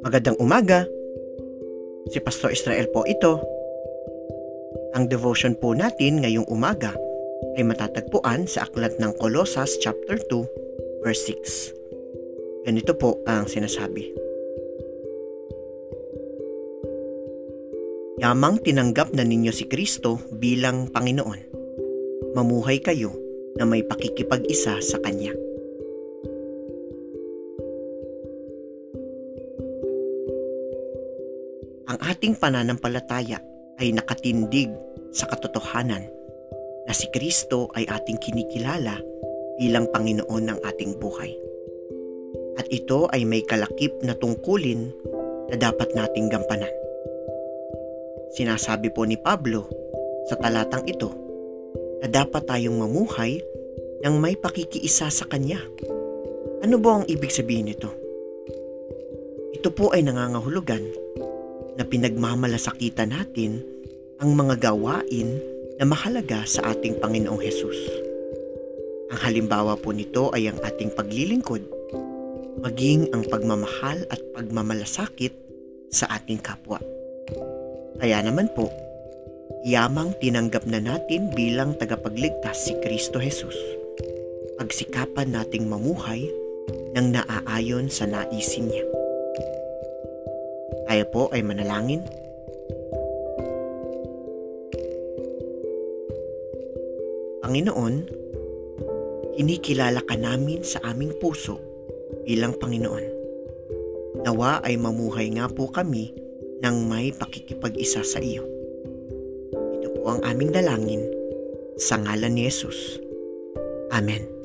Magandang umaga. Si Pastor Israel po ito. Ang devotion po natin ngayong umaga ay matatagpuan sa aklat ng Colossus chapter 2 verse 6. Ganito po ang sinasabi. Yamang tinanggap na ninyo si Kristo bilang Panginoon. Mamuhay kayo na may pakikipag-isa sa Kanya. ang ating pananampalataya ay nakatindig sa katotohanan na si Kristo ay ating kinikilala bilang Panginoon ng ating buhay. At ito ay may kalakip na tungkulin na dapat nating gampanan. Sinasabi po ni Pablo sa talatang ito na dapat tayong mamuhay ng may pakikiisa sa Kanya. Ano ba ang ibig sabihin nito? Ito po ay nangangahulugan na pinagmamalasakitan natin ang mga gawain na mahalaga sa ating Panginoong Hesus. Ang halimbawa po nito ay ang ating paglilingkod, maging ang pagmamahal at pagmamalasakit sa ating kapwa. Kaya naman po, yamang tinanggap na natin bilang tagapagligtas si Kristo Jesus. Pagsikapan nating mamuhay ng naaayon sa naisin niya. Tayo po ay manalangin. Panginoon, kinikilala ka namin sa aming puso bilang Panginoon. Nawa ay mamuhay nga po kami ng may pakikipag-isa sa iyo. Po ang aming dalangin sa ngalan ni Jesus. Amen.